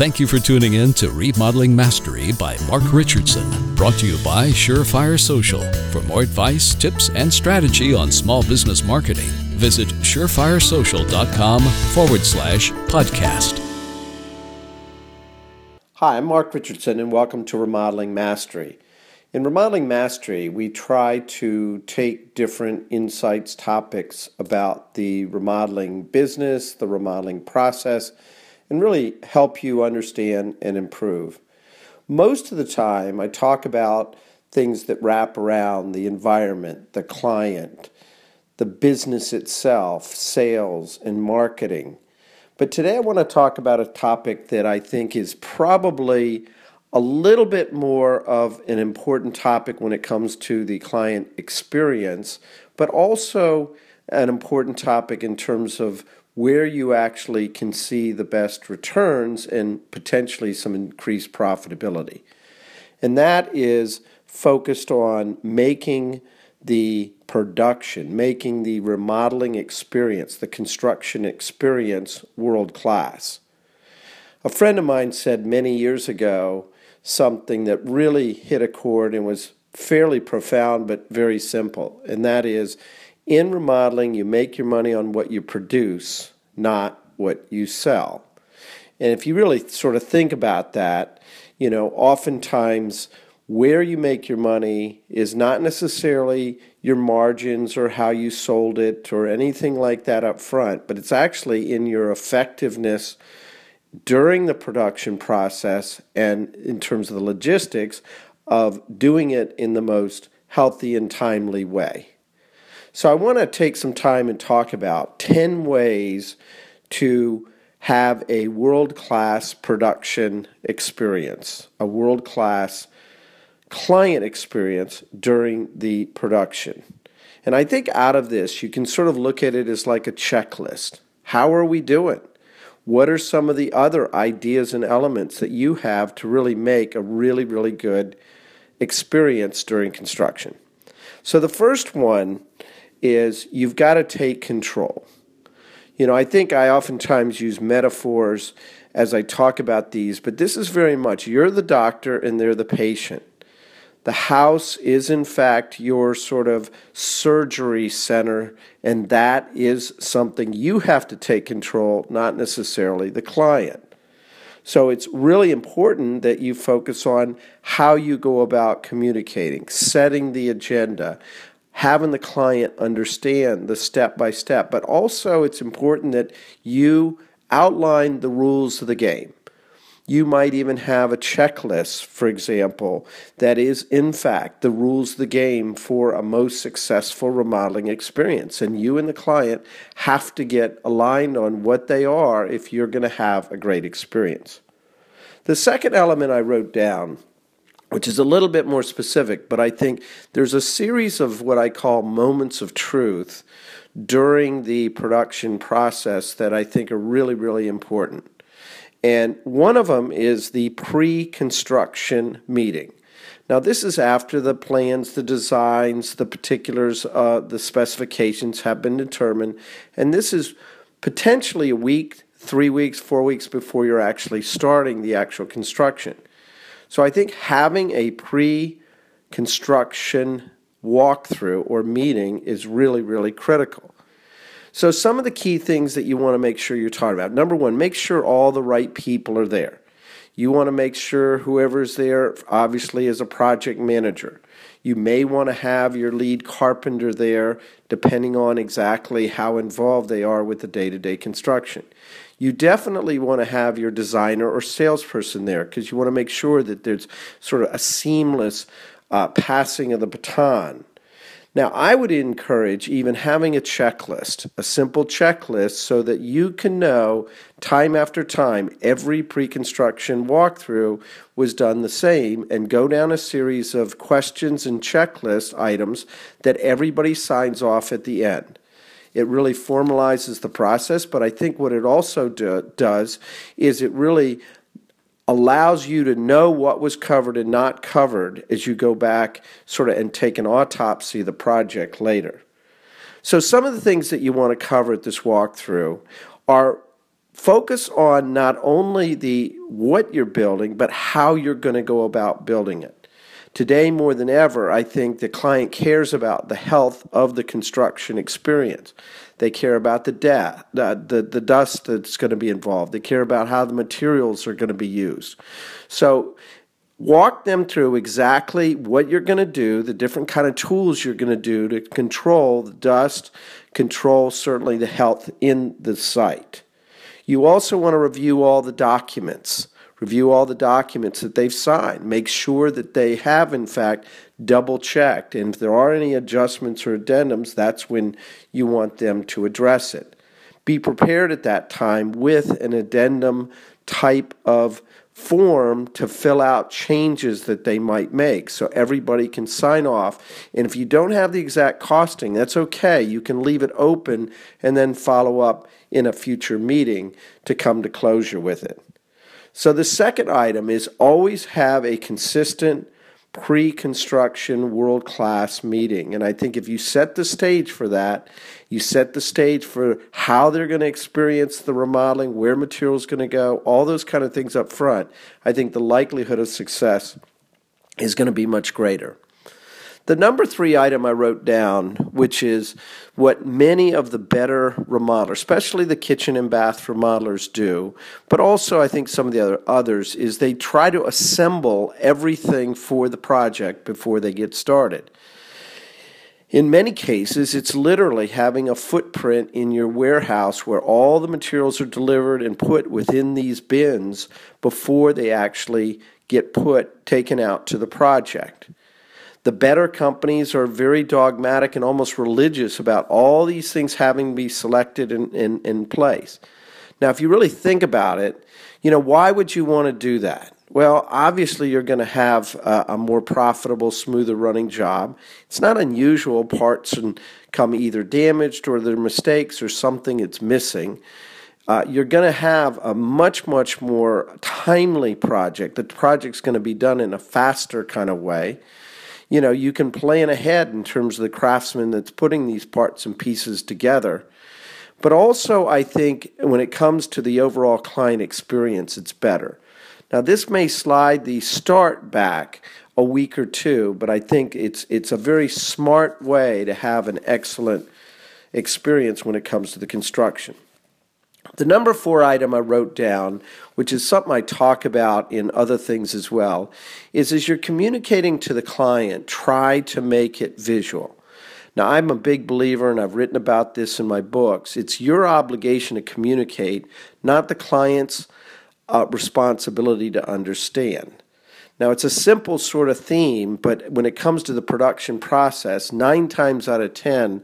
Thank you for tuning in to Remodeling Mastery by Mark Richardson, brought to you by Surefire Social. For more advice, tips, and strategy on small business marketing, visit surefiresocial.com forward slash podcast. Hi, I'm Mark Richardson, and welcome to Remodeling Mastery. In Remodeling Mastery, we try to take different insights, topics about the remodeling business, the remodeling process, and really help you understand and improve. Most of the time, I talk about things that wrap around the environment, the client, the business itself, sales, and marketing. But today I want to talk about a topic that I think is probably a little bit more of an important topic when it comes to the client experience, but also an important topic in terms of where you actually can see the best returns and potentially some increased profitability. And that is focused on making the production, making the remodeling experience, the construction experience world class. A friend of mine said many years ago something that really hit a chord and was fairly profound but very simple, and that is in remodeling, you make your money on what you produce, not what you sell. And if you really sort of think about that, you know, oftentimes where you make your money is not necessarily your margins or how you sold it or anything like that up front, but it's actually in your effectiveness during the production process and in terms of the logistics of doing it in the most healthy and timely way. So I want to take some time and talk about 10 ways to have a world class production experience, a world class client experience during the production. And I think out of this, you can sort of look at it as like a checklist. How are we doing? What are some of the other ideas and elements that you have to really make a really, really good experience during construction? So the first one is you've got to take control. You know, I think I oftentimes use metaphors as I talk about these, but this is very much you're the doctor and they're the patient. The house is, in fact, your sort of surgery center, and that is something you have to take control, not necessarily the client. So it's really important that you focus on how you go about communicating, setting the agenda, having the client understand the step by step, but also it's important that you outline the rules of the game. You might even have a checklist, for example, that is, in fact, the rules of the game for a most successful remodeling experience. And you and the client have to get aligned on what they are if you're going to have a great experience. The second element I wrote down which is a little bit more specific, but I think there's a series of what I call moments of truth during the production process that I think are really, really important. And one of them is the pre construction meeting. Now, this is after the plans, the designs, the particulars, uh, the specifications have been determined. And this is potentially a week, three weeks, four weeks before you're actually starting the actual construction. So I think having a pre construction walkthrough or meeting is really, really critical. So, some of the key things that you want to make sure you're talking about number one, make sure all the right people are there. You want to make sure whoever's there, obviously, is a project manager. You may want to have your lead carpenter there, depending on exactly how involved they are with the day to day construction you definitely want to have your designer or salesperson there because you want to make sure that there's sort of a seamless uh, passing of the baton. Now, I would encourage even having a checklist, a simple checklist, so that you can know time after time every pre construction walkthrough was done the same and go down a series of questions and checklist items that everybody signs off at the end. It really formalizes the process, but I think what it also do, does is it really allows you to know what was covered and not covered as you go back sort of and take an autopsy of the project later. So some of the things that you want to cover at this walkthrough are focus on not only the what you're building, but how you're going to go about building it. Today, more than ever, I think the client cares about the health of the construction experience. They care about the, the, the dust that's going to be involved. They care about how the materials are going to be used. So, walk them through exactly what you're going to do, the different kind of tools you're going to do to control the dust, control certainly the health in the site. You also want to review all the documents review all the documents that they've signed, make sure that they have, in fact, double checked. And if there are any adjustments or addendums, that's when you want them to address it. Be prepared at that time with an addendum type of form to fill out changes that they might make so everybody can sign off. And if you don't have the exact costing, that's okay. You can leave it open and then follow up in a future meeting to come to closure with it. So the second item is always have a consistent pre construction world class meeting. And I think if you set the stage for that, you set the stage for how they're going to experience the remodeling, where material is going to go, all those kind of things up front, I think the likelihood of success is going to be much greater. The number three item I wrote down, which is what many of the better remodelers, especially the kitchen and bath remodelers, do, but also I think some of the other others, is they try to assemble everything for the project before they get started. In many cases, it's literally having a footprint in your warehouse where all the materials are delivered and put within these bins before they actually get put taken out to the project. The better companies are very dogmatic and almost religious about all these things having to be selected in, in, in place. Now, if you really think about it, you know, why would you want to do that? Well, obviously, you're going to have a, a, more profitable, smoother running job. It's not unusual parts and come either damaged or there are mistakes or something that's missing. Uh, you're going to have a much, much more timely project. The project's going to be done in a faster kind of way you know, you can plan ahead in terms of the craftsman that's putting these parts and pieces together. But also, I think when it comes to the overall client experience, it's better. Now, this may slide the start back a week or two, but I think it's it's a very smart way to have an excellent experience when it comes to the construction. The number four item I wrote down, which is something I talk about in other things as well, is as you're communicating to the client, try to make it visual. Now, I'm a big believer, and I've written about this in my books. It's your obligation to communicate, not the client's uh, responsibility to understand. Now, it's a simple sort of theme, but when it comes to the production process, nine times out of ten,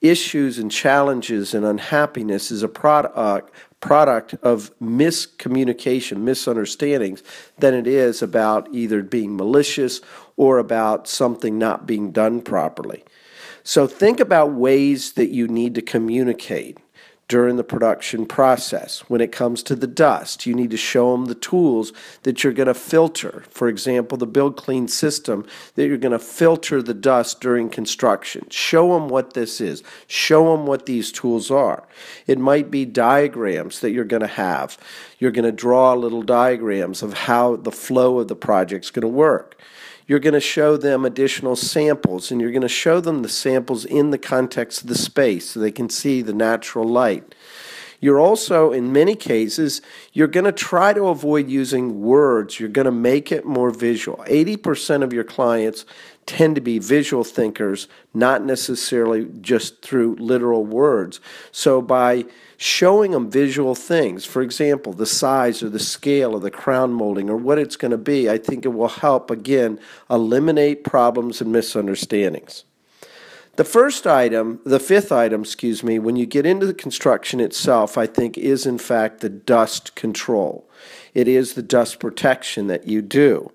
issues and challenges and unhappiness is a product, uh, product of miscommunication, misunderstandings, than it is about either being malicious or about something not being done properly. So think about ways that you need to communicate during the production process. When it comes to the dust, you need to show them the tools that you're going to filter. For example, the build clean system that you're going to filter the dust during construction. Show them what this is. Show them what these tools are. It might be diagrams that you're going to have. You're going to draw little diagrams of how the flow of the project is going to work you're going to show them additional samples and you're going to show them the samples in the context of the space so they can see the natural light. You're also, in many cases, you're going to try to avoid using words. You're going to make it more visual. 80% of your clients tend to be visual thinkers, not necessarily just through literal words. So by showing them visual things, for example, the size or the scale of the crown molding or what it's going to be, I think it will help, again, eliminate problems and misunderstandings. The first item, the fifth item, excuse me, when you get into the construction itself, I think is in fact the dust control. It is the dust protection that you do.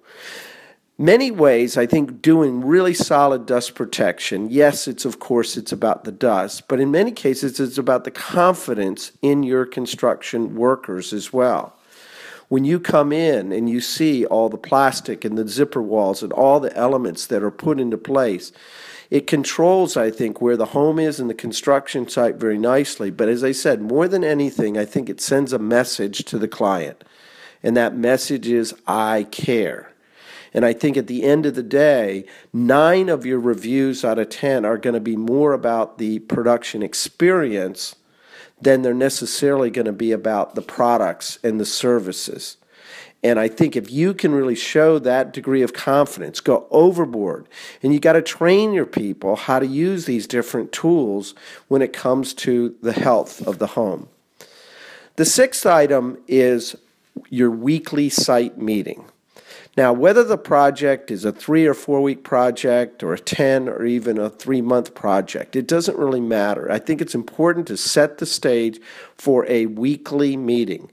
Many ways i think doing really solid dust protection. Yes it's of course it's about the dust but in many cases it's about the confidence in your construction workers as well. When you come in and you see all the plastic and the zipper walls and all the elements that are put into place It controls, I think, where the home is and the construction site very nicely. But as I said, more than anything, I think it sends a message to the client. And that message is, I care. And I think at the end of the day, nine of your reviews out of 10 are going to be more about the production experience than they're necessarily going to be about the products and the services. And I think if you can really show that degree of confidence, go overboard, and you got to train your people how to use these different tools when it comes to the health of the home. The sixth item is your weekly site meeting. Now, whether the project is a three or four week project or a 10 or even a three month project, it doesn't really matter. I think it's important to set the stage for a weekly meeting.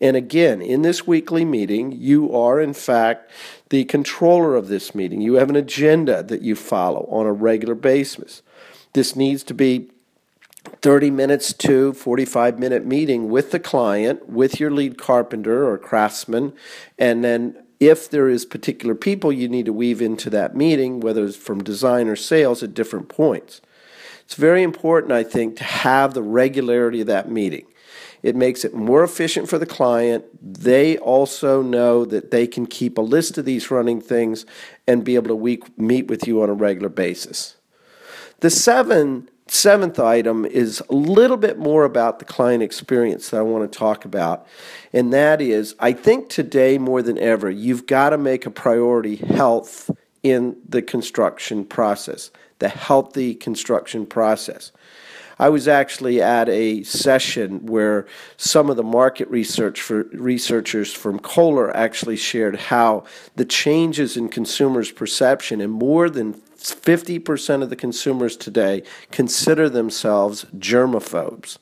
And again, in this weekly meeting, you are in fact the controller of this meeting. You have an agenda that you follow on a regular basis. This needs to be 30 minutes to 45 minute meeting with the client, with your lead carpenter or craftsman, and then if there is particular people you need to weave into that meeting, whether it's from design or sales at different points. It's very important, I think, to have the regularity of that meeting. It makes it more efficient for the client. They also know that they can keep a list of these running things and be able to week, meet with you on a regular basis. The seven seventh item is a little bit more about the client experience that I want to talk about. And that is, I think today more than ever, you've got to make a priority health in the construction process, the healthy construction process. I was actually at a session where some of the market research for researchers from Kohler actually shared how the changes in consumers' perception and more than 50% of the consumers today consider themselves germaphobes.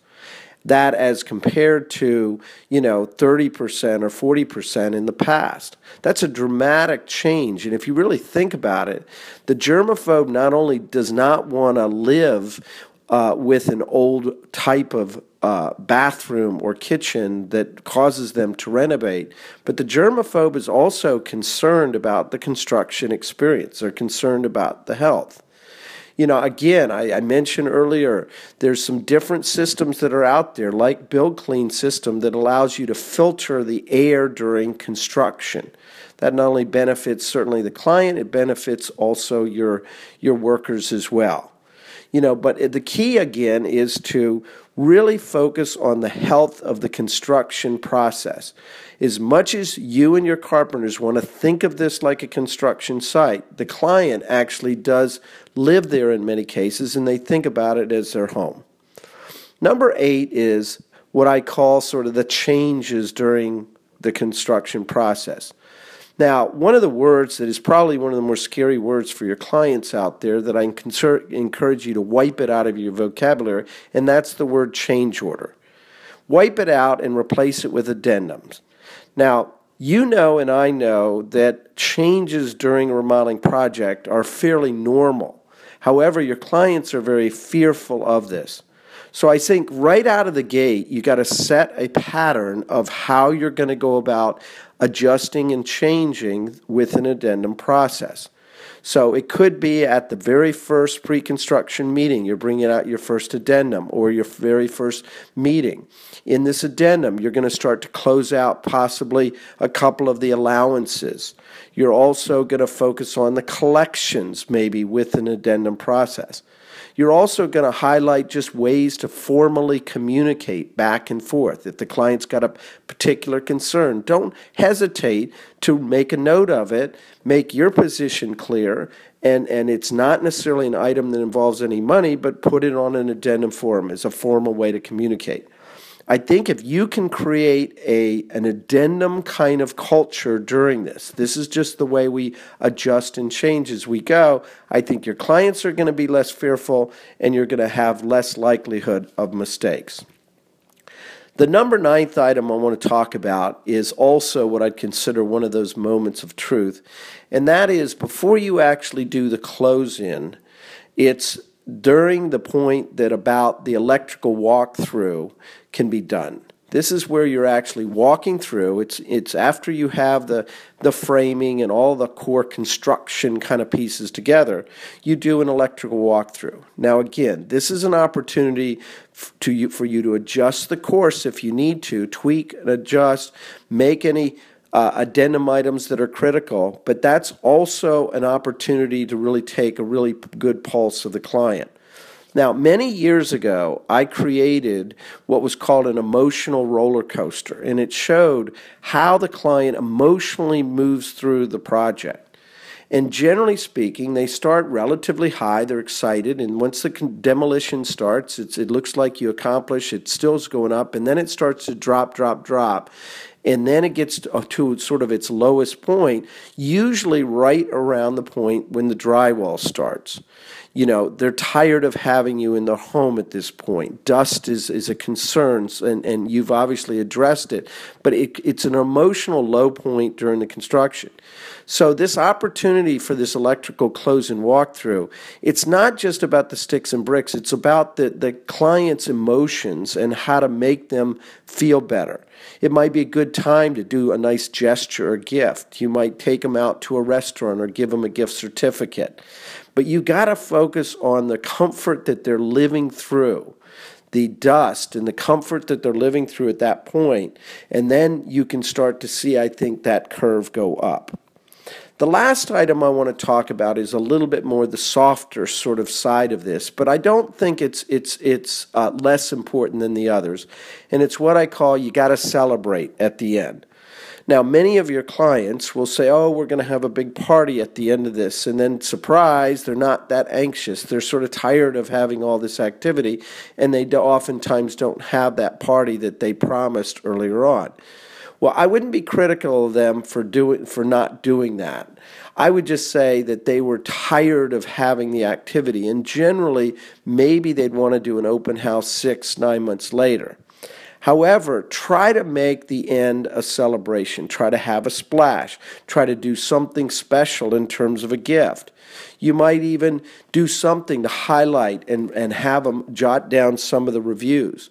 That as compared to, you know, 30% or 40% in the past. That's a dramatic change. And if you really think about it, the germaphobe not only does not want to live uh, with an old type of uh, bathroom or kitchen that causes them to renovate. But the germaphobe is also concerned about the construction experience. They're concerned about the health. You know, again, I, I mentioned earlier, there's some different systems that are out there, like Build Clean system, that allows you to filter the air during construction. That not only benefits certainly the client, it benefits also your your workers as well you know but the key again is to really focus on the health of the construction process. As much as you and your carpenters want to think of this like a construction site the client actually does live there in many cases and they think about it as their home. Number 8 is what I call sort of the changes during the construction process now, one of the words that is probably one of the more scary words for your clients out there that I encourage you to wipe it out of your vocabulary, and that's the word change order. Wipe it out and replace it with addendums. Now, you know and I know that changes during a remodeling project are fairly normal. However, your clients are very fearful of this. So I think right out of the gate, you got to set a pattern of how you're going to go about adjusting and changing with an addendum process. So it could be at the very first pre construction meeting, you're bringing out your first addendum or your very first meeting. In this addendum, you're going to start to close out possibly a couple of the allowances. You're also going to focus on the collections, maybe with an addendum process. You're also going to highlight just ways to formally communicate back and forth. If the client's got a particular concern, don't hesitate to make a note of it, make your position clear, and, and it's not necessarily an item that involves any money, but put it on an addendum form as a formal way to communicate. I think if you can create a an addendum kind of culture during this, this is just the way we adjust and change as we go. I think your clients are going to be less fearful and you're going to have less likelihood of mistakes. The number ninth item I want to talk about is also what I'd consider one of those moments of truth, and that is before you actually do the close in, it's during the point that about the electrical walkthrough can be done. This is where you're actually walking through. It's it's after you have the the framing and all the core construction kind of pieces together. You do an electrical walkthrough. Now again, this is an opportunity to you for you to adjust the course if you need to, tweak and adjust, make any uh, addendum items that are critical, but that's also an opportunity to really take a really good pulse of the client. Now, many years ago, I created what was called an emotional roller coaster, and it showed how the client emotionally moves through the project. And generally speaking, they start relatively high, they're excited, and once the demolition starts, it looks like you accomplish, it still is going up, and then it starts to drop, drop, drop and then it gets to, to, sort of its lowest point, usually right around the point when the drywall starts. You know, they're tired of having you in the home at this point. Dust is, is a concern, and, and you've obviously addressed it, but it, it's an emotional low point during the construction. So this opportunity for this electrical close and walkthrough, it's not just about the sticks and bricks, it's about the, the client's emotions and how to make them feel better. It might be a good time to do a nice gesture or gift. You might take them out to a restaurant or give them a gift certificate. But you got to focus on the comfort that they're living through the dust and the comfort that they're living through at that point, and then you can start to see, I think, that curve go up. The last item I want to talk about is a little bit more the softer sort of side of this, but I don't think it's it's it's uh, less important than the others, and it's what I call you got to celebrate at the end. Now, many of your clients will say, "Oh, we're going to have a big party at the end of this," and then surprise, they're not that anxious. They're sort of tired of having all this activity, and they oftentimes don't have that party that they promised earlier on. Well, I wouldn't be critical of them for doing for not doing that. I would just say that they were tired of having the activity, and generally, maybe they'd want to do an open house six, nine months later. However, try to make the end a celebration. Try to have a splash. Try to do something special in terms of a gift. You might even do something to highlight and, and have them jot down some of the reviews.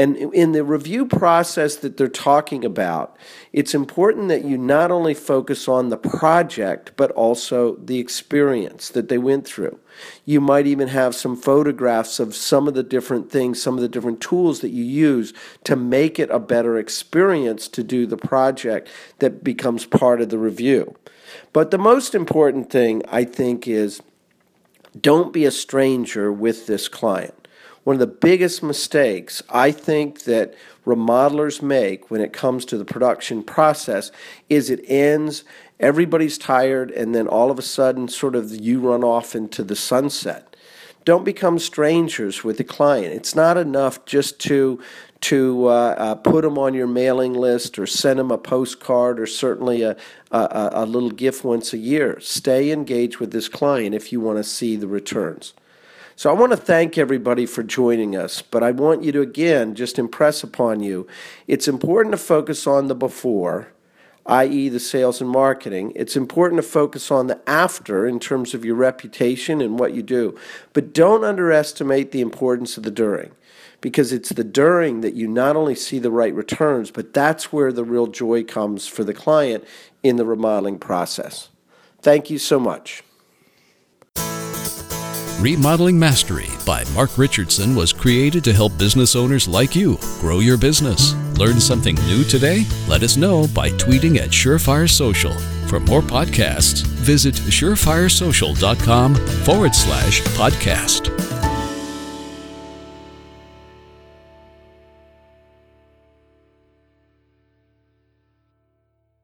And in the review process that they're talking about, it's important that you not only focus on the project, but also the experience that they went through. You might even have some photographs of some of the different things, some of the different tools that you use to make it a better experience to do the project that becomes part of the review. But the most important thing, I think, is don't be a stranger with this client. One of the biggest mistakes I think that remodelers make when it comes to the production process is it ends, everybody's tired, and then all of a sudden, sort of, you run off into the sunset. Don't become strangers with the client. It's not enough just to to uh, uh, put them on your mailing list or send them a postcard or certainly a, a, a little gift once a year. Stay engaged with this client if you want to see the returns. So I want to thank everybody for joining us, but I want you to again just impress upon you it's important to focus on the before, i.e., the sales and marketing. It's important to focus on the after in terms of your reputation and what you do, but don't underestimate the importance of the during because it's the during that you not only see the right returns, but that's where the real joy comes for the client in the remodeling process. Thank you so much. Remodeling Mastery by Mark Richardson was created to help business owners like you grow your business. Learn something new today? Let us know by tweeting at Surefire Social. For more podcasts, visit surefiresocial.com forward slash podcast.